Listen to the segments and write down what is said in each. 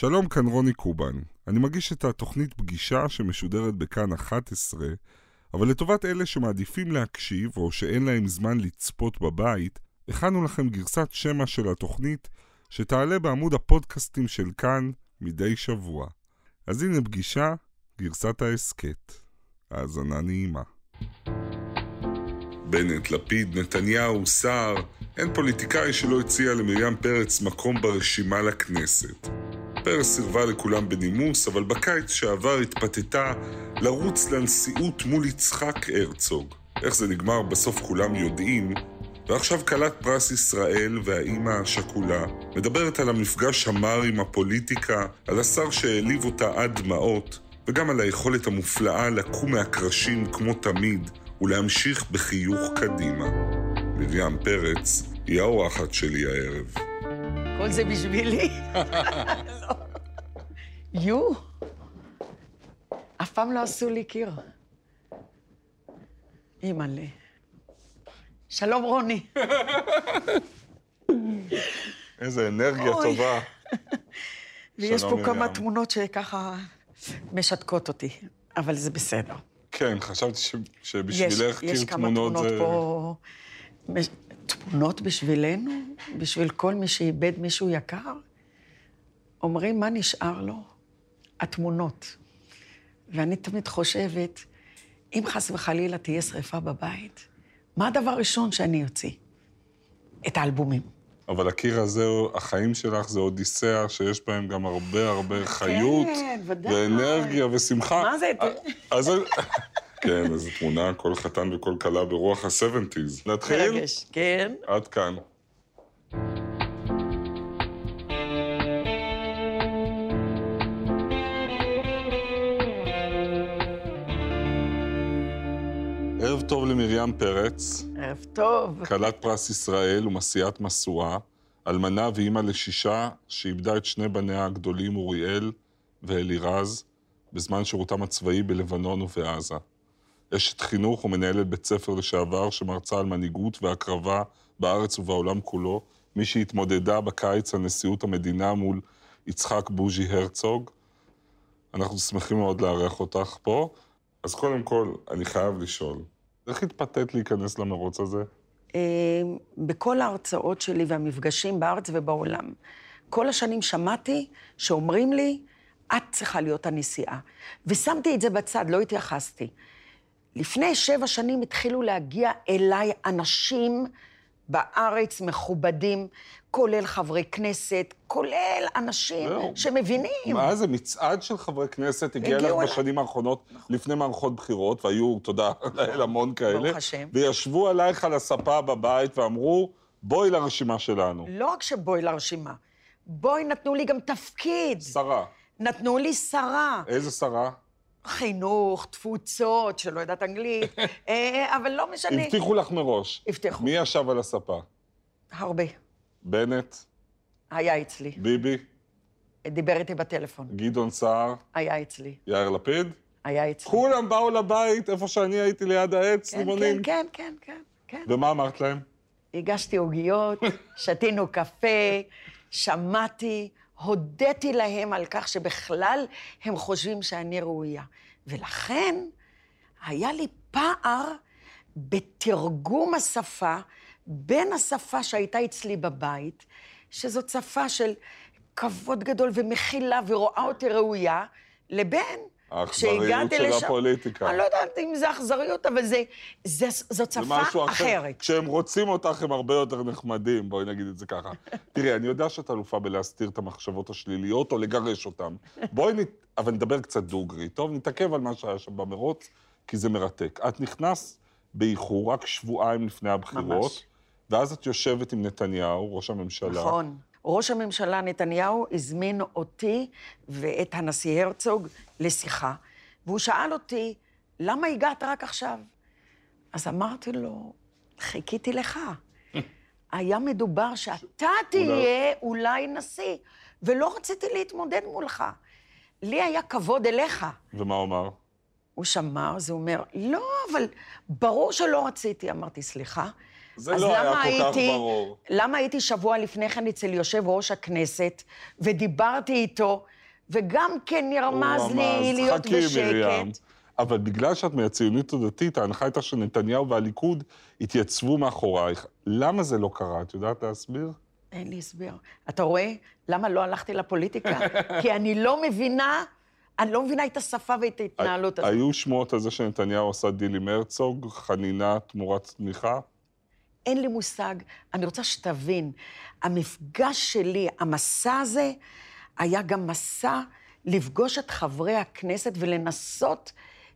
שלום, כאן רוני קובן. אני מגיש את התוכנית פגישה שמשודרת בכאן 11, אבל לטובת אלה שמעדיפים להקשיב או שאין להם זמן לצפות בבית, הכנו לכם גרסת שמע של התוכנית שתעלה בעמוד הפודקאסטים של כאן מדי שבוע. אז הנה פגישה, גרסת ההסכת. האזנה נעימה. בנט, לפיד, נתניהו, סער, אין פוליטיקאי שלא הציע למרים פרץ מקום ברשימה לכנסת. פרס סירבה לכולם בנימוס, אבל בקיץ שעבר התפתתה לרוץ לנשיאות מול יצחק הרצוג. איך זה נגמר בסוף כולם יודעים, ועכשיו כלת פרס ישראל והאימא השכולה מדברת על המפגש המר עם הפוליטיקה, על השר שהעליב אותה עד דמעות, וגם על היכולת המופלאה לקום מהקרשים כמו תמיד ולהמשיך בחיוך קדימה. מרים פרץ היא האורחת שלי הערב. כל זה בשבילי? יו, אף פעם לא עשו לי קיר. אימא'לה. שלום, רוני. איזה אנרגיה. טובה. ויש פה כמה. תמונות שככה משתקות אותי, אבל זה בסדר. כן, חשבתי ש... יש, שבשבילך יש קיר כמה תמונות תמונות זה... פה... תמונות בשבילנו? בשביל כל מי שאיבד מישהו יקר? אומרים, מה נשאר לו? התמונות. ואני תמיד חושבת, אם חס וחלילה תהיה שריפה בבית, מה הדבר הראשון שאני אוציא? את האלבומים. אבל הקיר הזה, החיים שלך זה אודיסאה שיש בהם גם הרבה הרבה חיות, כן, ודאי. ואנרגיה ושמחה. מה זה? אז... כן, אז תמונה, כל חתן וכל כלה ברוח ה-70's. נתחיל? מרגש, כן. עד כאן. טוב למרים פרץ, ערב טוב. כלת פרס ישראל ומסיעת משואה, אלמנה ואימא לשישה שאיבדה את שני בניה הגדולים, אוריאל ואלירז, בזמן שירותם הצבאי בלבנון ובעזה. אשת חינוך ומנהלת בית ספר לשעבר שמרצה על מנהיגות והקרבה בארץ ובעולם כולו, מי שהתמודדה בקיץ על נשיאות המדינה מול יצחק בוז'י הרצוג. אנחנו שמחים מאוד לארח אותך פה. אז קודם כל, אני חייב לשאול, איך התפתית להיכנס למרוץ הזה? אה, בכל ההרצאות שלי והמפגשים בארץ ובעולם, כל השנים שמעתי שאומרים לי, את צריכה להיות הנשיאה. ושמתי את זה בצד, לא התייחסתי. לפני שבע שנים התחילו להגיע אליי אנשים בארץ מכובדים, כולל חברי כנסת, כולל אנשים זהו. שמבינים. מה זה, מצעד של חברי כנסת הגיע אליי. בשנים האחרונות, לפני מערכות בחירות, והיו, תודה לאל, המון כאלה. ברוך השם. וישבו עלייך על הספה בבית ואמרו, בואי לרשימה שלנו. לא רק שבואי לרשימה, בואי נתנו לי גם תפקיד. שרה. נתנו לי שרה. איזה שרה? חינוך, תפוצות, שלא יודעת אנגלית, אה, אבל לא משנה. הבטיחו לך מראש. הבטיחו. מי ישב על הספה? הרבה. בנט? היה אצלי. ביבי? דיבר איתי בטלפון. גדעון סער? היה אצלי. יאיר לפיד? היה אצלי. כולם באו לבית, איפה שאני הייתי ליד העץ, כן, לימונים. כן, כן, כן, כן, כן. ומה אמרת להם? הגשתי עוגיות, שתינו קפה, שמעתי, הודיתי להם על כך שבכלל הם חושבים שאני ראויה. ולכן היה לי פער בתרגום השפה בין השפה שהייתה אצלי בבית, שזאת שפה של כבוד גדול ומכילה ורואה אותי ראויה, לבין האכזריות של לשם- הפוליטיקה. אני לא יודעת אם זה אכזריות, אבל זה, זה, זאת זה שפה אחר. אחרת. כשהם רוצים אותך, הם הרבה יותר נחמדים, בואי נגיד את זה ככה. תראי, אני יודע שאת אלופה בלהסתיר את המחשבות השליליות או לגרש אותן. בואי, נת... אבל נדבר קצת דוגרי. טוב, נתעכב על מה שהיה שם במרוץ, כי זה מרתק. את נכנסת באיחור רק שבועיים לפני הבחירות, ממש. ואז את יושבת עם נתניהו, ראש הממשלה. נכון. ראש הממשלה נתניהו הזמין אותי ואת הנשיא הרצוג לשיחה, והוא שאל אותי, למה הגעת רק עכשיו? אז אמרתי לו, חיכיתי לך. היה מדובר שאתה תהיה אולי נשיא, ולא רציתי להתמודד מולך. לי היה כבוד אליך. ומה הוא אמר? הוא שמע, אז הוא אומר, לא, אבל ברור שלא רציתי. אמרתי, סליחה, זה לא היה כל כך הייתי- ברור. למה הייתי שבוע לפני כן אצל יושב ראש הכנסת, ודיברתי איתו, וגם כן נרמז לי רמז, להיות חכי, מרים. אבל בגלל שאת מהציונות הדתית, ההנחה הייתה שנתניהו והליכוד התייצבו מאחורייך. למה זה לא קרה? את יודעת להסביר? אין לי הסבר. אתה רואה למה לא הלכתי לפוליטיקה? כי אני לא מבינה, אני לא מבינה את השפה ואת ההתנהלות הזאת. היו שמועות על זה שנתניהו עשה דיל עם הרצוג, חנינה תמורת תמיכה? אין לי מושג. אני רוצה שתבין, המפגש שלי, המסע הזה, היה גם מסע לפגוש את חברי הכנסת ולנסות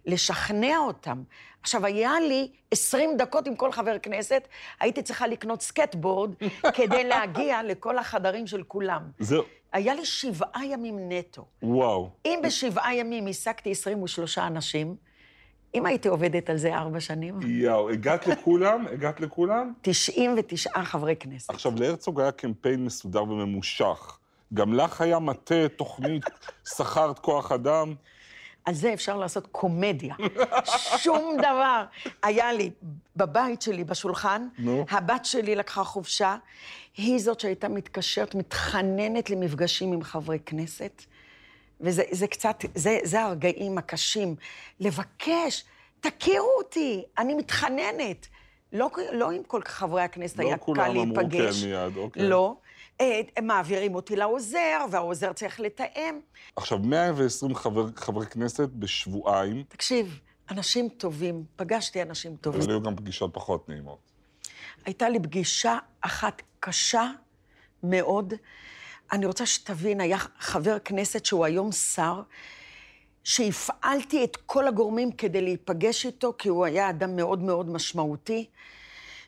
לשכנע אותם. עכשיו, היה לי 20 דקות עם כל חבר כנסת, הייתי צריכה לקנות סקייטבורד כדי להגיע לכל החדרים של כולם. זהו, היה לי שבעה ימים נטו. וואו. אם בשבעה ימים השגתי 23 אנשים, אם הייתי עובדת על זה ארבע שנים, יואו, הגעת לכולם? הגעת לכולם? 99 חברי כנסת. עכשיו, להרצוג היה קמפיין מסודר וממושך. גם לך היה מטה, תוכנית, שכרת כוח אדם. על זה אפשר לעשות קומדיה. שום דבר. היה לי בבית שלי, בשולחן, נו. הבת שלי לקחה חופשה, היא זאת שהייתה מתקשרת, מתחננת למפגשים עם חברי כנסת, וזה זה קצת, זה, זה הרגעים הקשים. לבקש, תכירו אותי, אני מתחננת. לא, לא עם כל חברי הכנסת לא היה כולם קל אמרו להיפגש. כן מיד, אוקיי. לא. אה, הם מעבירים אותי לעוזר, והעוזר צריך לתאם. עכשיו, 120 חבר, חברי כנסת בשבועיים, תקשיב, אנשים טובים, פגשתי אנשים טובים. אבל היו גם פגישות פחות נעימות. הייתה לי פגישה אחת קשה מאוד. אני רוצה שתבין, היה חבר כנסת שהוא היום שר, שהפעלתי את כל הגורמים כדי להיפגש איתו, כי הוא היה אדם מאוד מאוד משמעותי.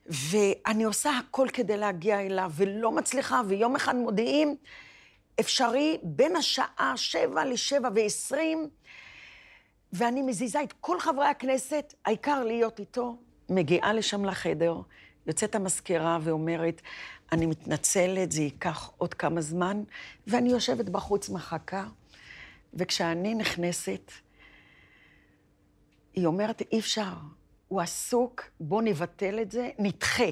ואני עושה הכל כדי להגיע אליו, ולא מצליחה, ויום אחד מודיעים, אפשרי בין השעה שבע לשבע ועשרים, ואני מזיזה את כל חברי הכנסת, העיקר להיות איתו. מגיעה לשם לחדר, יוצאת המזכירה ואומרת, אני מתנצלת, זה ייקח עוד כמה זמן, ואני יושבת בחוץ מחכה, וכשאני נכנסת, היא אומרת, אי אפשר, הוא עסוק, בוא נבטל את זה, נדחה.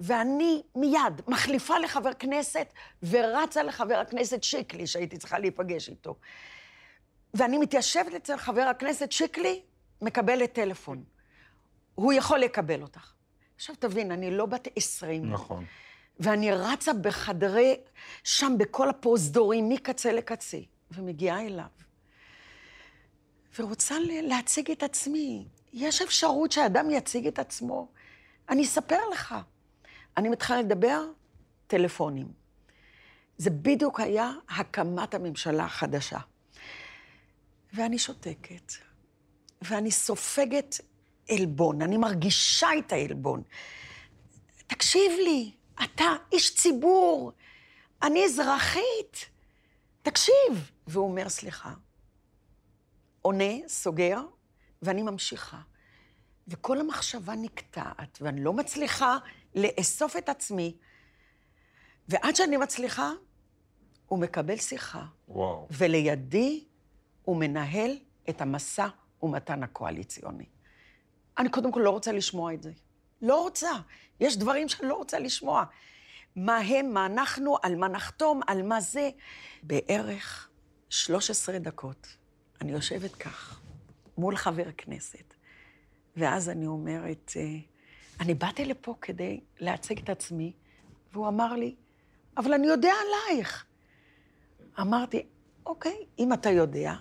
ואני מיד מחליפה לחבר כנסת ורצה לחבר הכנסת שיקלי, שהייתי צריכה להיפגש איתו. ואני מתיישבת אצל חבר הכנסת שיקלי, מקבלת טלפון. הוא יכול לקבל אותך. עכשיו תבין, אני לא בת עשרים. נכון. ואני רצה בחדרי, שם בכל הפרוזדורים, מקצה לקצה, ומגיעה אליו. ורוצה להציג את עצמי. יש אפשרות שאדם יציג את עצמו. אני אספר לך. אני מתחילה לדבר, טלפונים. זה בדיוק היה הקמת הממשלה החדשה. ואני שותקת, ואני סופגת עלבון, אני מרגישה את העלבון. תקשיב לי, אתה איש ציבור, אני אזרחית, תקשיב. והוא אומר, סליחה. עונה, סוגר, ואני ממשיכה. וכל המחשבה נקטעת, ואני לא מצליחה לאסוף את עצמי. ועד שאני מצליחה, הוא מקבל שיחה. וואו. ולידי הוא מנהל את המשא ומתן הקואליציוני. אני קודם כל לא רוצה לשמוע את זה. לא רוצה. יש דברים שאני לא רוצה לשמוע. מה הם, מה אנחנו, על מה נחתום, על מה זה. בערך 13 דקות אני יושבת כך, מול חבר כנסת, ואז אני אומרת, אה, אני באתי לפה כדי להציג את עצמי, והוא אמר לי, אבל אני יודע עלייך. אמרתי, אוקיי, אם אתה יודע,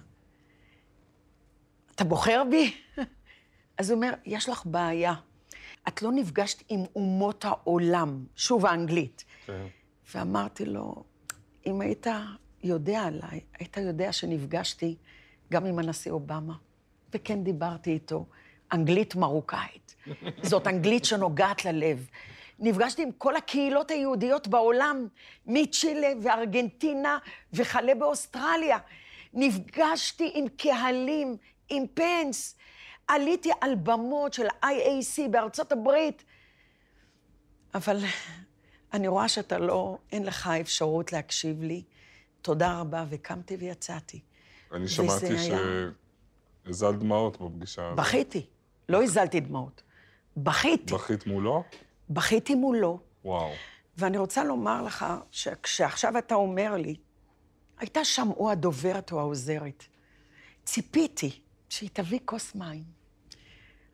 אתה בוחר בי? אז הוא אומר, יש לך בעיה. את לא נפגשת עם אומות העולם, שוב האנגלית. כן. ואמרתי לו, אם היית יודע עליי, היית יודע שנפגשתי גם עם הנשיא אובמה, וכן דיברתי איתו, אנגלית מרוקאית. זאת אנגלית שנוגעת ללב. נפגשתי עם כל הקהילות היהודיות בעולם, מצ'ילה וארגנטינה וכלה באוסטרליה. נפגשתי עם קהלים, עם פנס. עליתי על במות של IAC בארצות הברית. אבל אני רואה שאתה לא, אין לך אפשרות להקשיב לי. תודה רבה, וקמתי ויצאתי. אני שמעתי שהזלת דמעות בפגישה הזאת. בכיתי, לא הזלתי דמעות. בכיתי. בכית מולו? בכיתי מולו, וואו. ואני רוצה לומר לך שכשעכשיו אתה אומר לי, הייתה שם או הדוברת או העוזרת. ציפיתי שהיא תביא כוס מים.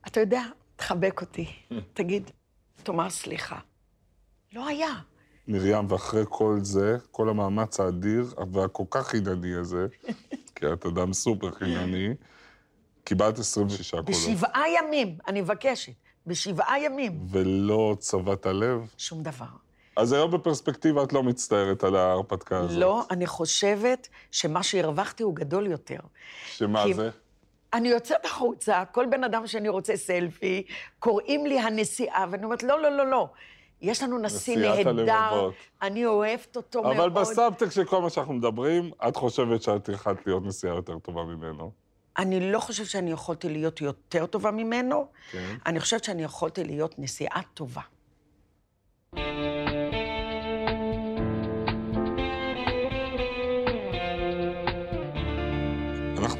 אתה יודע, תחבק אותי, תגיד, תאמר סליחה. לא היה. מרים, ואחרי כל זה, כל המאמץ האדיר והכל כך חינני הזה, כי את אדם סופר חינני, קיבלת 26 קולות. בשבעה ימים, אני מבקשת, בשבעה ימים. ולא צבעת לב? שום דבר. אז היום בפרספקטיבה את לא מצטערת על ההרפתקה הזאת. לא, אני חושבת שמה שהרווחתי הוא גדול יותר. שמה כי- זה? אני יוצאת החוצה, כל בן אדם שאני רוצה סלפי, קוראים לי הנשיאה, ואני אומרת, לא, לא, לא, לא. יש לנו נשיא נהדר. אני אוהבת אותו מאוד. אבל בסאבטקסט של כל מה שאנחנו מדברים, את חושבת שאת יכולת להיות נשיאה יותר טובה ממנו. אני לא חושבת שאני יכולתי להיות יותר טובה ממנו, כן. אני חושבת שאני יכולתי להיות נשיאה טובה.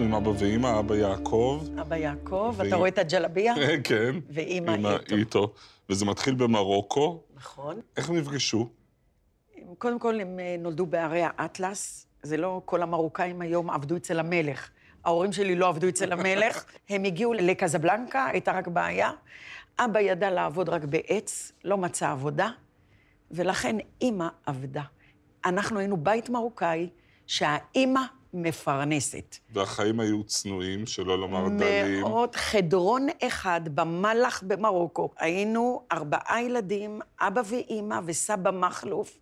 אנחנו עם אבא ואימא, אבא יעקב. אבא יעקב, והיא- אתה רואה את הג'לביה? כן. ואימא איתו. איתו. וזה מתחיל במרוקו. נכון. איך הם נפגשו? קודם כל, הם אה, נולדו בערי האטלס. זה לא כל המרוקאים היום עבדו אצל המלך. ההורים שלי לא עבדו אצל המלך. הם הגיעו לקזבלנקה, הייתה רק בעיה. אבא ידע לעבוד רק בעץ, לא מצא עבודה, ולכן אימא עבדה. אנחנו היינו בית מרוקאי שהאימא מפרנסת. והחיים היו צנועים, שלא לומר דלים. מאוד חדרון אחד במלח במרוקו. היינו ארבעה ילדים, אבא ואימא וסבא מכלוף,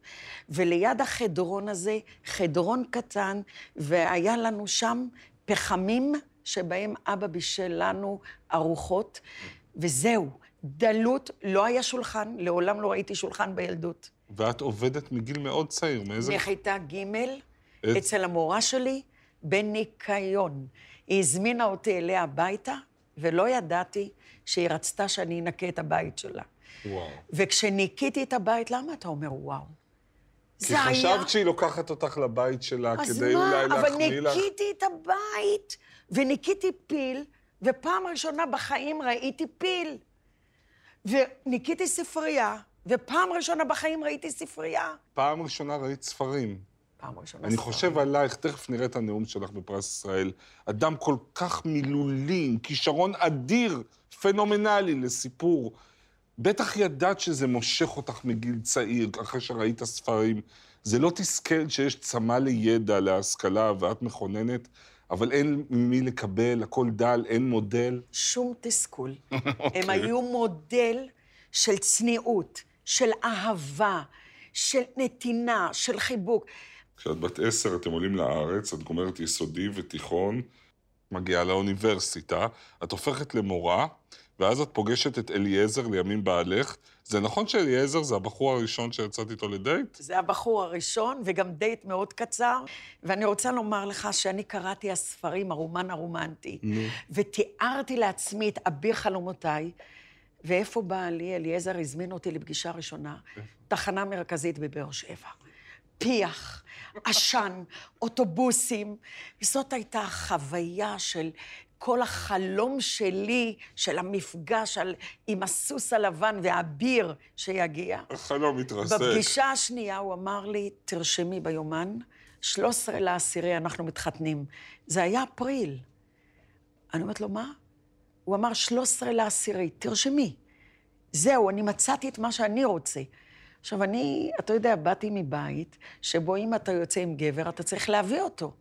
וליד החדרון הזה, חדרון קטן, והיה לנו שם פחמים שבהם אבא בישל לנו ארוחות, וזהו. דלות, לא היה שולחן, לעולם לא ראיתי שולחן בילדות. ואת עובדת מגיל מאוד צעיר, מאיזה... מכיתה ג' אצל המורה שלי בניקיון. היא הזמינה אותי אליה הביתה, ולא ידעתי שהיא רצתה שאני אנקה את הבית שלה. וואו. וכשניקיתי את הבית, למה אתה אומר וואו? כי חשבת שהיא לוקחת אותך לבית שלה אז כדי מה? אולי אבל להחמיא לך. ניקיתי את הבית, וניקיתי פיל, ופעם ראשונה בחיים ראיתי פיל. וניקיתי ספרייה, ופעם ראשונה בחיים ראיתי ספרייה. פעם ראשונה ראית ספרים. פעם ראשונה אני. חושב עלייך, תכף נראה את הנאום שלך בפרס ישראל. אדם כל כך מילולי, עם כישרון אדיר, פנומנלי לסיפור. בטח ידעת שזה מושך אותך מגיל צעיר, אחרי שראית ספרים. זה לא תסכל שיש צמא לידע, להשכלה, ואת מכוננת, אבל אין ממי לקבל, הכל דל, אין מודל. שום תסכול. אוקיי. הם היו מודל של צניעות, של אהבה, של נתינה, של חיבוק. כשאת בת עשר אתם עולים לארץ, את גומרת יסודי ותיכון, מגיעה לאוניברסיטה, את הופכת למורה, ואז את פוגשת את אליעזר לימים בעלך. זה נכון שאליעזר זה הבחור הראשון שיצאת איתו לדייט? זה הבחור הראשון, וגם דייט מאוד קצר. ואני רוצה לומר לך שאני קראתי הספרים, הרומן הרומנטי, ותיארתי לעצמי את אביר חלומותיי. ואיפה בעלי? אליעזר הזמין אותי לפגישה ראשונה, תחנה מרכזית בבאר שבע. פיח, עשן, אוטובוסים. וזאת הייתה החוויה של כל החלום שלי, של המפגש על, עם הסוס הלבן והאביר שיגיע. החלום מתרסק. בפגישה השנייה הוא אמר לי, תרשמי ביומן, 13 לעשירי אנחנו מתחתנים. זה היה אפריל. אני אומרת לו, מה? הוא אמר, 13 לעשירי, תרשמי. זהו, אני מצאתי את מה שאני רוצה. עכשיו, אני, אתה יודע, באתי מבית שבו אם אתה יוצא עם גבר, אתה צריך להביא אותו.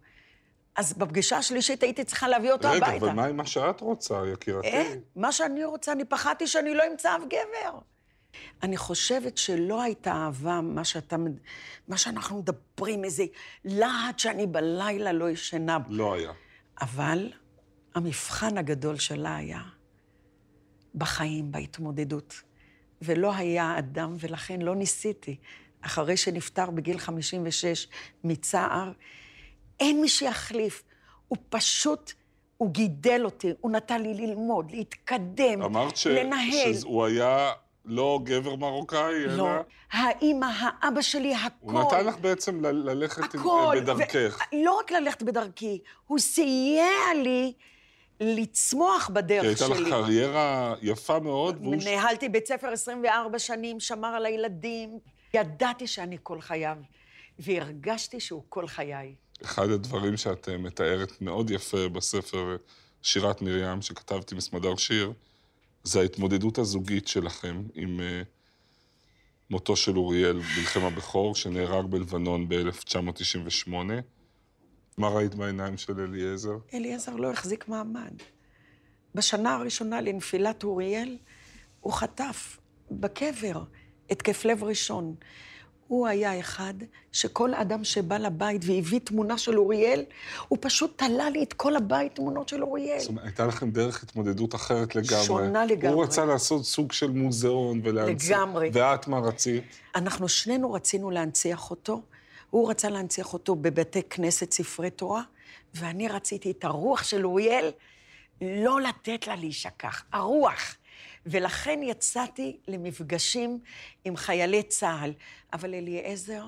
אז בפגישה השלישית הייתי צריכה להביא אותו רגע, הביתה. אבל מה עם מה שאת רוצה, יקירתי? אין, מה שאני רוצה, אני פחדתי שאני לא אמצא אף גבר. אני חושבת שלא הייתה אהבה, מה שאתה, מה שאנחנו מדברים, איזה להט שאני בלילה לא ישנה. לא היה. אבל המבחן הגדול שלה היה בחיים, בהתמודדות. ולא היה אדם, ולכן לא ניסיתי. אחרי שנפטר בגיל 56 מצער, אין מי שיחליף. הוא פשוט, הוא גידל אותי, הוא נתן לי ללמוד, להתקדם, אמרת ש... לנהל. שהוא היה לא גבר מרוקאי, אלא... לא, האימא, האבא שלי, הכל. הוא נתן לך בעצם ל- ללכת עם- הכל. בדרכך. ו- לא רק ללכת בדרכי, הוא סייע לי לצמוח בדרך שלי. הייתה לך קריירה יפה מאוד, והוא... ניהלתי בית ספר 24 שנים, שמר על הילדים. ידעתי שאני כל חייו, והרגשתי שהוא כל חיי. אחד הדברים שאת אה, מתארת מאוד יפה בספר שירת מרים, שכתבתי מסמדר שיר, זה ההתמודדות הזוגית שלכם עם uh, מותו של אוריאל, בלחם הבכור, שנהרג בלבנון ב-1998. מה ראית בעיניים של אליעזר? אליעזר לא החזיק מעמד. בשנה הראשונה לנפילת אוריאל, הוא חטף בקבר התקף לב ראשון. הוא היה אחד שכל אדם שבא לבית והביא תמונה של אוריאל, הוא פשוט תלה לי את כל הבית תמונות של אוריאל. זאת אומרת, הייתה לכם דרך התמודדות אחרת לגמרי. שונה לגמרי. הוא רצה לעשות סוג של מוזיאון ולהנציח. לגמרי. ואת מה רצית? אנחנו שנינו רצינו להנציח אותו. הוא רצה להנציח אותו בבתי כנסת ספרי תורה, ואני רציתי את הרוח של אוריאל לא לתת לה להישכח. הרוח. ולכן יצאתי למפגשים עם חיילי צה"ל. אבל אליעזר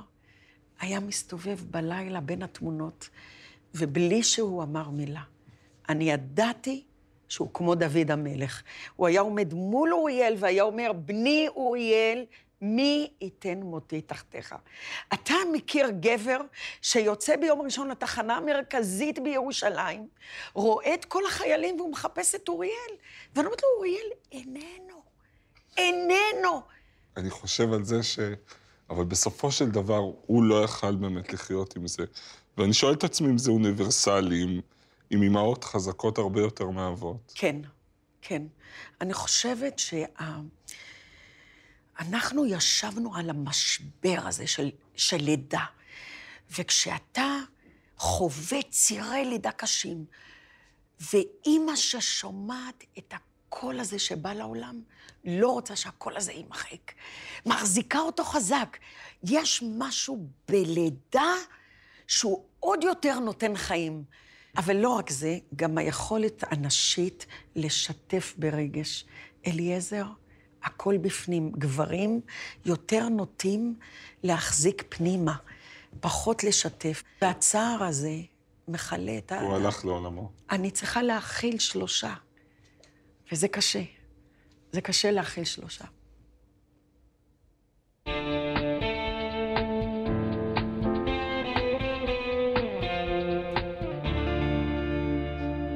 היה מסתובב בלילה בין התמונות, ובלי שהוא אמר מילה. אני ידעתי שהוא כמו דוד המלך. הוא היה עומד מול אוריאל והיה אומר, בני אוריאל, מי ייתן מותי תחתיך? אתה מכיר גבר שיוצא ביום ראשון לתחנה המרכזית בירושלים, רואה את כל החיילים והוא מחפש את אוריאל, ואני אומרת לו, אוריאל איננו, איננו. אני חושב על זה ש... אבל בסופו של דבר, הוא לא יכל באמת לחיות עם זה. ואני שואל את עצמי אם זה אוניברסלי, עם, עם אימהות חזקות הרבה יותר מאבות. כן, כן. אני חושבת שה... אנחנו ישבנו על המשבר הזה של, של לידה, וכשאתה חווה צירי לידה קשים, ואימא ששומעת את הקול הזה שבא לעולם, לא רוצה שהקול הזה יימחק. מחזיקה אותו חזק. יש משהו בלידה שהוא עוד יותר נותן חיים. אבל לא רק זה, גם היכולת הנשית לשתף ברגש. אליעזר, הכל בפנים. גברים יותר נוטים להחזיק פנימה, פחות לשתף. והצער הזה מכלה את ה... הוא הלך לעולמו. אני צריכה להכיל שלושה, וזה קשה. זה קשה להכיל שלושה.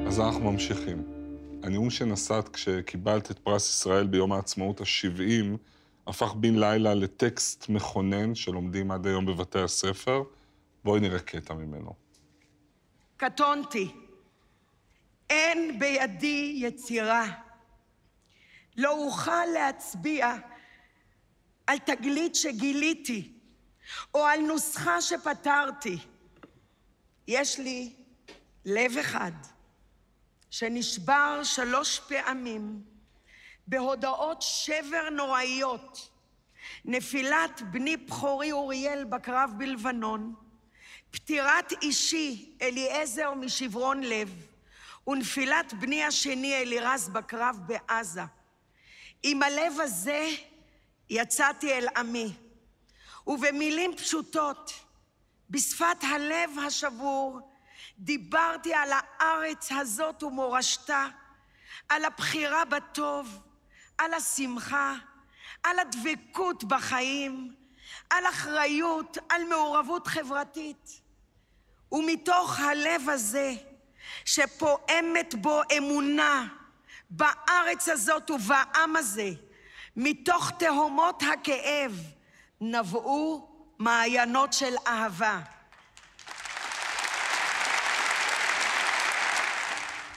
אז אנחנו ממשיכים. הנאום שנשאת כשקיבלת את פרס ישראל ביום העצמאות ה-70, הפך בן לילה לטקסט מכונן שלומדים עד היום בבתי הספר. בואי נראה קטע ממנו. קטונתי. אין בידי יצירה. לא אוכל להצביע על תגלית שגיליתי, או על נוסחה שפתרתי. יש לי לב אחד. שנשבר שלוש פעמים בהודעות שבר נוראיות, נפילת בני בכורי אוריאל בקרב בלבנון, פטירת אישי אליעזר משברון לב, ונפילת בני השני אלירז בקרב בעזה. עם הלב הזה יצאתי אל עמי, ובמילים פשוטות, בשפת הלב השבור, דיברתי על הארץ הזאת ומורשתה, על הבחירה בטוב, על השמחה, על הדבקות בחיים, על אחריות, על מעורבות חברתית. ומתוך הלב הזה, שפועמת בו אמונה בארץ הזאת ובעם הזה, מתוך תהומות הכאב, נבעו מעיינות של אהבה.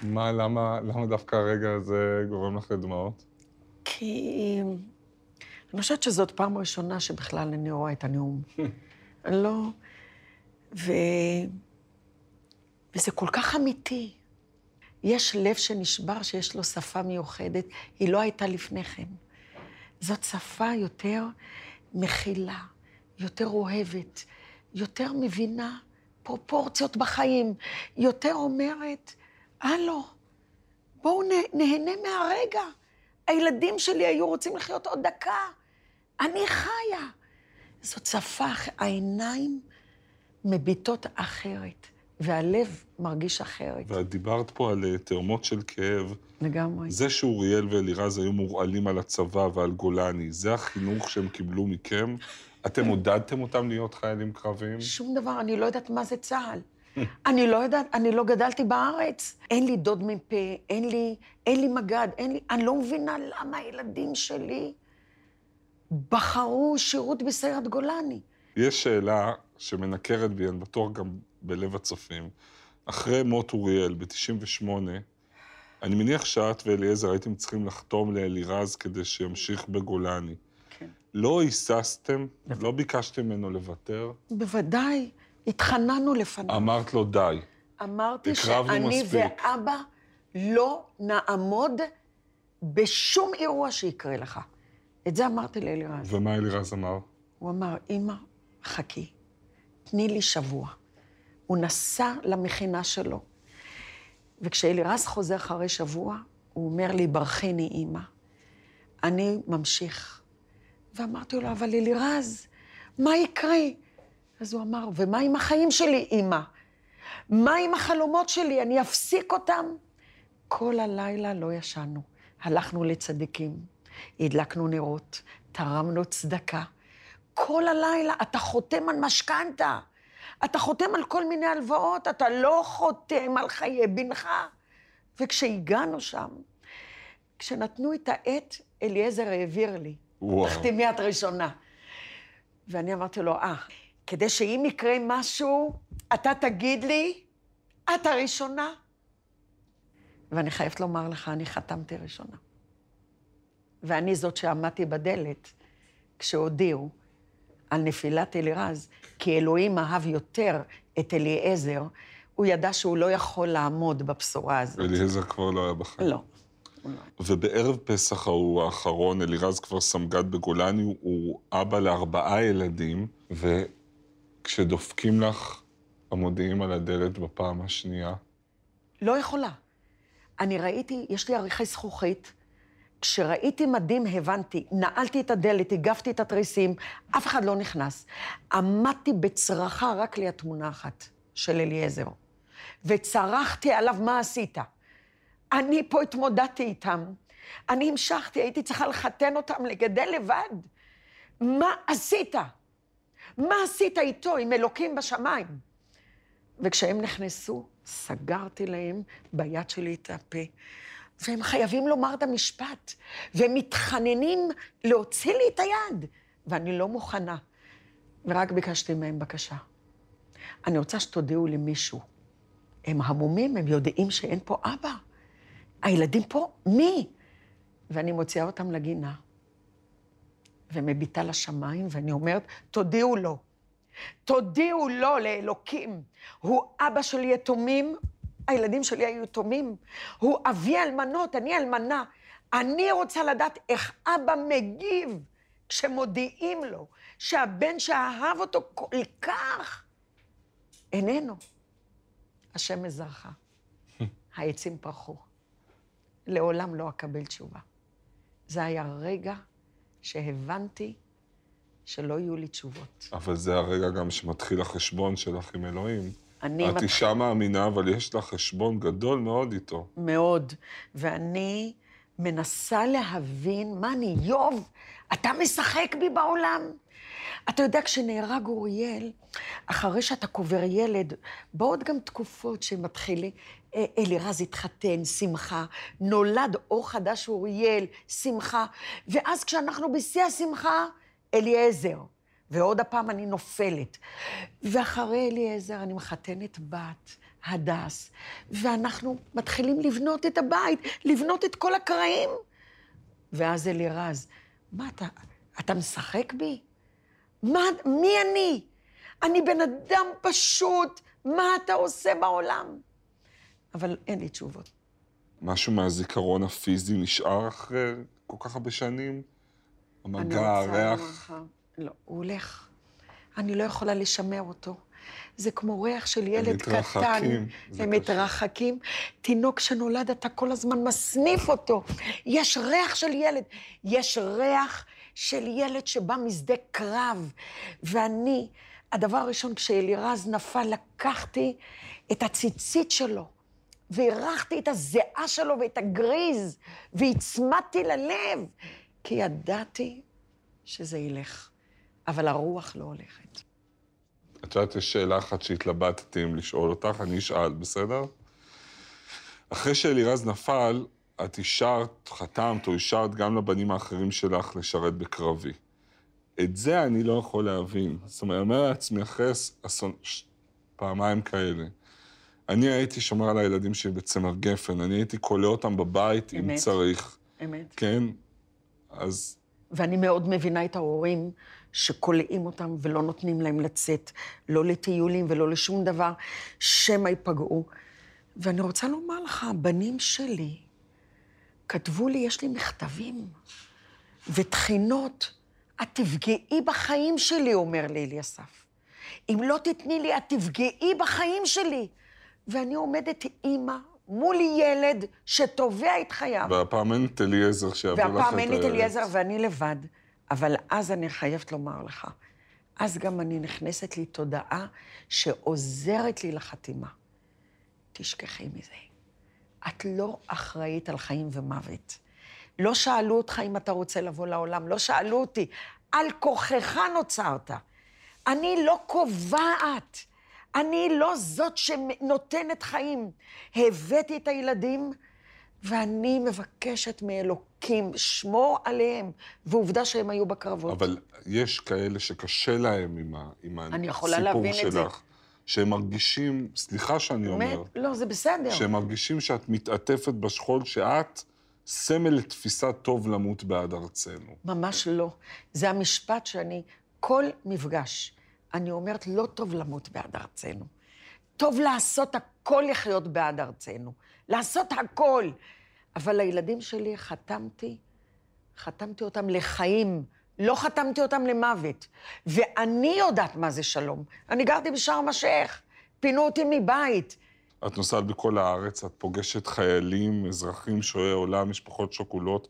מה, למה, למה דווקא הרגע הזה גורם לך לדמעות? כי אני חושבת שזאת פעם ראשונה שבכלל אני רואה את הנאום. לא... ו... וזה כל כך אמיתי. יש לב שנשבר שיש לו שפה מיוחדת, היא לא הייתה לפני כן. זאת שפה יותר מכילה, יותר אוהבת, יותר מבינה פרופורציות בחיים, יותר אומרת, הלו, בואו נהנה מהרגע. הילדים שלי היו רוצים לחיות עוד דקה. אני חיה. זאת שפה, העיניים מביטות אחרת. והלב מרגיש אחרת. ואת דיברת פה על אה, תאומות של כאב. לגמרי. זה שאוריאל ואלירז היו מורעלים על הצבא ועל גולני, זה החינוך שהם קיבלו מכם? אתם עודדתם אותם להיות חיילים קרביים? שום דבר, אני לא יודעת מה זה צה"ל. אני לא יודעת, אני לא גדלתי בארץ. אין לי דוד מ"פ, אין לי, אין לי מג"ד, אין לי... אני לא מבינה למה הילדים שלי בחרו שירות בסיירת גולני. יש שאלה שמנקרת בי, אני בטוח גם בלב הצופים. אחרי מות אוריאל ב-98, אני מניח שאת ואליעזר הייתם צריכים לחתום לאלירז כדי שימשיך בגולני. כן. לא היססתם? לא ביקשתם ממנו לוותר? בוודאי, התחננו לפניו. אמרת לו די. אמרתי שאני מספיק. ואבא לא נעמוד בשום אירוע שיקרה לך. את זה אמרתי לאלירז. ומה אלירז אמר? הוא אמר, אמא, חכי, תני לי שבוע. הוא נסע למכינה שלו, וכשאלירז חוזר אחרי שבוע, הוא אומר לי, ברכני, אמא. אני ממשיך. ואמרתי לו, אבל אלירז, מה יקרה? אז הוא אמר, ומה עם החיים שלי, אמא? מה עם החלומות שלי? אני אפסיק אותם? כל הלילה לא ישנו. הלכנו לצדיקים, הדלקנו נרות, תרמנו צדקה. כל הלילה אתה חותם על משכנתה. אתה חותם על כל מיני הלוואות, אתה לא חותם על חיי בנך. וכשהגענו שם, כשנתנו את העט, אליעזר העביר לי. וואו. תחתמי את ראשונה. ואני אמרתי לו, אה, כדי שאם יקרה משהו, אתה תגיד לי, את הראשונה. ואני חייבת לומר לך, אני חתמתי ראשונה. ואני זאת שעמדתי בדלת כשהודיעו על נפילת אלירז, כי אלוהים אהב יותר את אליעזר, הוא ידע שהוא לא יכול לעמוד בבשורה הזאת. אליעזר כבר לא היה בחיים. לא. ובערב פסח ההוא האחרון, אלירז כבר סמג"ד בגולני, הוא אבא לארבעה ילדים, וכשדופקים לך המודיעים על הדלת בפעם השנייה, לא יכולה. אני ראיתי, יש לי עריכי זכוכית, כשראיתי מדים הבנתי, נעלתי את הדלת, הגפתי את התריסים, אף אחד לא נכנס. עמדתי בצרחה רק ליד תמונה אחת של אליעזר, וצרחתי עליו, מה עשית? אני פה התמודדתי איתם. אני המשכתי, הייתי צריכה לחתן אותם, לגדל לבד. מה עשית? מה עשית איתו, עם אלוקים בשמיים? וכשהם נכנסו, סגרתי להם ביד שלי את הפה, והם חייבים לומר את המשפט, והם מתחננים להוציא לי את היד, ואני לא מוכנה. ורק ביקשתי מהם בקשה. אני רוצה שתודיעו למישהו. הם המומים, הם יודעים שאין פה אבא. הילדים פה, מי? ואני מוציאה אותם לגינה, ומביטה לשמיים, ואני אומרת, תודיעו לו. תודיעו לו, לאלוקים. הוא אבא של יתומים, הילדים שלי היו יתומים. הוא אבי אלמנות, אני אלמנה. אני רוצה לדעת איך אבא מגיב כשמודיעים לו שהבן שאהב אותו כל כך איננו. השם מזרחה. העצים פרחו. לעולם לא אקבל תשובה. זה היה רגע שהבנתי שלא יהיו לי תשובות. אבל זה הרגע גם שמתחיל החשבון שלך עם אלוהים. אני את מת- אישה מאמינה, אבל יש לך חשבון גדול מאוד איתו. מאוד. ואני מנסה להבין, מה אני, איוב, אתה משחק בי בעולם? אתה יודע, כשנהרג אוריאל, אחרי שאתה קובר ילד, באות גם תקופות שמתחילים, אה, אלירז התחתן, שמחה, נולד אור חדש אוריאל, שמחה, ואז כשאנחנו בשיא השמחה, אליעזר. ועוד הפעם אני נופלת. ואחרי אליעזר אני מחתנת בת, הדס, ואנחנו מתחילים לבנות את הבית, לבנות את כל הקרעים. ואז אלירז, מה אתה, אתה משחק בי? מה, מי אני? אני בן אדם פשוט, מה אתה עושה בעולם? אבל אין לי תשובות. משהו מהזיכרון הפיזי נשאר אחרי כל כך הרבה שנים? המגע, הריח? לא, הוא הולך. אני לא יכולה לשמר אותו. זה כמו ריח של ילד מתרחקים, קטן. הם קשה. מתרחקים. תינוק שנולד, אתה כל הזמן מסניף אותו. יש ריח של ילד. יש ריח של ילד שבא משדה קרב. ואני, הדבר הראשון, כשאלירז נפל, לקחתי את הציצית שלו, והרחתי את הזיעה שלו ואת הגריז, והצמדתי ללב, כי ידעתי שזה ילך, אבל הרוח לא הולכת. את יודעת, יש שאלה אחת שהתלבטתי אם לשאול אותך, אני אשאל, בסדר? אחרי שאלירז נפל, את אישרת, חתמת או אישרת גם לבנים האחרים שלך לשרת בקרבי. את זה אני לא יכול להבין. זאת אומרת, אני אומר לעצמי, אחרי אסון. פעמיים כאלה, אני הייתי שומר על הילדים שלי בצמר גפן, אני הייתי כולא אותם בבית אמת. אם צריך. אמת. כן? אז... ואני מאוד מבינה את ההורים שכולאים אותם ולא נותנים להם לצאת, לא לטיולים ולא לשום דבר, שמא ייפגעו. ואני רוצה לומר לך, הבנים שלי כתבו לי, יש לי מכתבים ותחינות. את תפגעי בחיים שלי, אומר לי אליסף. אם לא תתני לי, את תפגעי בחיים שלי. ואני עומדת אימא מול ילד שתובע את חייו. והפעם אין את אליעזר שיעביר לך את הארץ. והפעם אין את אליעזר ואני לבד. אבל אז אני חייבת לומר לך, אז גם אני נכנסת לי תודעה שעוזרת לי לחתימה. תשכחי מזה. את לא אחראית על חיים ומוות. לא שאלו אותך אם אתה רוצה לבוא לעולם, לא שאלו אותי. על כוחך נוצרת. אני לא קובעת. אני לא זאת שנותנת חיים. הבאתי את הילדים, ואני מבקשת מאלוקים, שמור עליהם. ועובדה שהם היו בקרבות. אבל יש כאלה שקשה להם עם, ה, עם אני יכולה להבין שלך. את זה. שהם מרגישים, סליחה שאני אומר, לא, זה בסדר. שהם מרגישים שאת מתעטפת בשכול, שאת סמל לתפיסת טוב למות בעד ארצנו. ממש לא. זה המשפט שאני, כל מפגש, אני אומרת, לא טוב למות בעד ארצנו. טוב לעשות הכל לחיות בעד ארצנו. לעשות הכל. אבל לילדים שלי חתמתי, חתמתי אותם לחיים. לא חתמתי אותם למוות. ואני יודעת מה זה שלום. אני גרתי בשארם א-שייח, פינו אותי מבית. את נוסעת בכל הארץ, את פוגשת חיילים, אזרחים, שועי עולם, משפחות שכולות.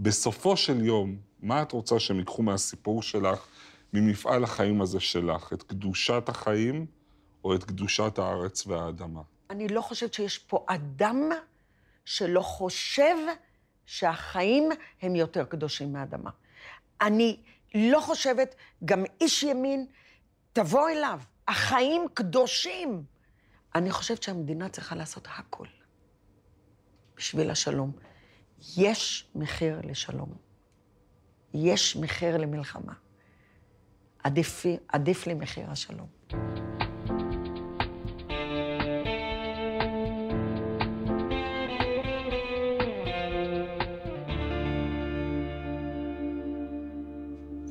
בסופו של יום, מה את רוצה שהם ייקחו מהסיפור שלך, ממפעל החיים הזה שלך? את קדושת החיים או את קדושת הארץ והאדמה? אני לא חושבת שיש פה אדם שלא חושב שהחיים הם יותר קדושים מהאדמה. אני לא חושבת, גם איש ימין, תבוא אליו, החיים קדושים. אני חושבת שהמדינה צריכה לעשות הכל בשביל השלום. יש מחיר לשלום. יש מחיר למלחמה. עדיף, עדיף לי מחיר השלום.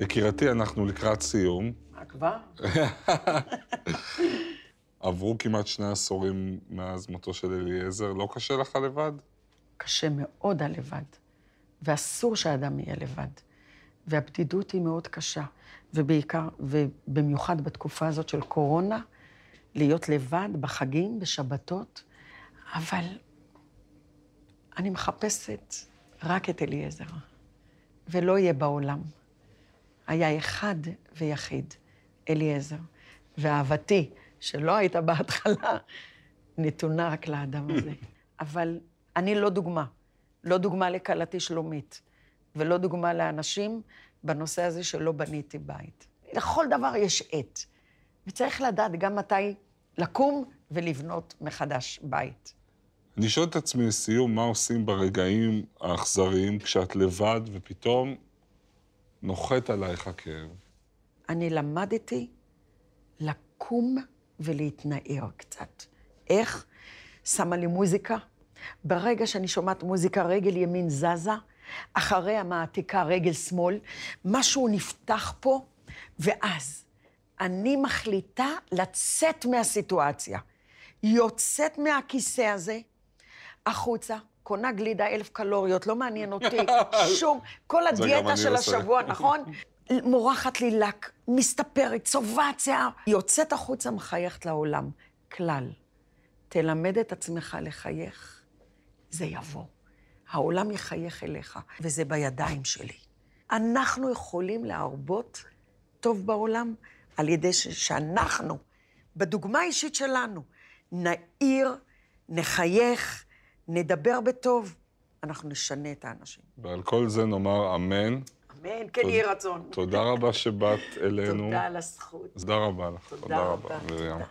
יקירתי, אנחנו לקראת סיום. מה כבר? עברו כמעט שני עשורים מאז מותו של אליעזר, לא קשה לך לבד? קשה מאוד הלבד, ואסור שאדם יהיה לבד. והבדידות היא מאוד קשה, ובעיקר, ובמיוחד בתקופה הזאת של קורונה, להיות לבד בחגים, בשבתות, אבל אני מחפשת רק את אליעזר, ולא יהיה בעולם. היה אחד ויחיד, אליעזר, ואהבתי, שלא הייתה בהתחלה, נתונה רק לאדם הזה. אבל אני לא דוגמה. לא דוגמה לכלתי שלומית, ולא דוגמה לאנשים בנושא הזה שלא בניתי בית. לכל דבר יש עת, וצריך לדעת גם מתי לקום ולבנות מחדש בית. אני שואל את עצמי לסיום, מה עושים ברגעים האכזריים כשאת לבד ופתאום נוחת עלייך הכאב? אני למדתי לקום ולהתנער קצת. איך? שמה לי מוזיקה. ברגע שאני שומעת מוזיקה, רגל ימין זזה, אחריה מעתיקה רגל שמאל, משהו נפתח פה, ואז אני מחליטה לצאת מהסיטואציה. יוצאת מהכיסא הזה, החוצה, קונה גלידה אלף קלוריות, לא מעניין אותי, שום, כל הדיאטה של השבוע, נכון? מורחת לי לק, מסתפרת, צובעת שיער. יוצאת החוצה, מחייכת לעולם. כלל, תלמד את עצמך לחייך, זה יבוא. העולם יחייך אליך, וזה בידיים שלי. אנחנו יכולים להרבות טוב בעולם על ידי ש- שאנחנו, בדוגמה האישית שלנו, נעיר, נחייך, נדבר בטוב, אנחנו נשנה את האנשים. ועל כל זה נאמר אמן. אמן, כן יהי רצון. תודה רבה שבאת אלינו. תודה על הזכות. תודה רבה לך. תודה רבה. מרים. תודה.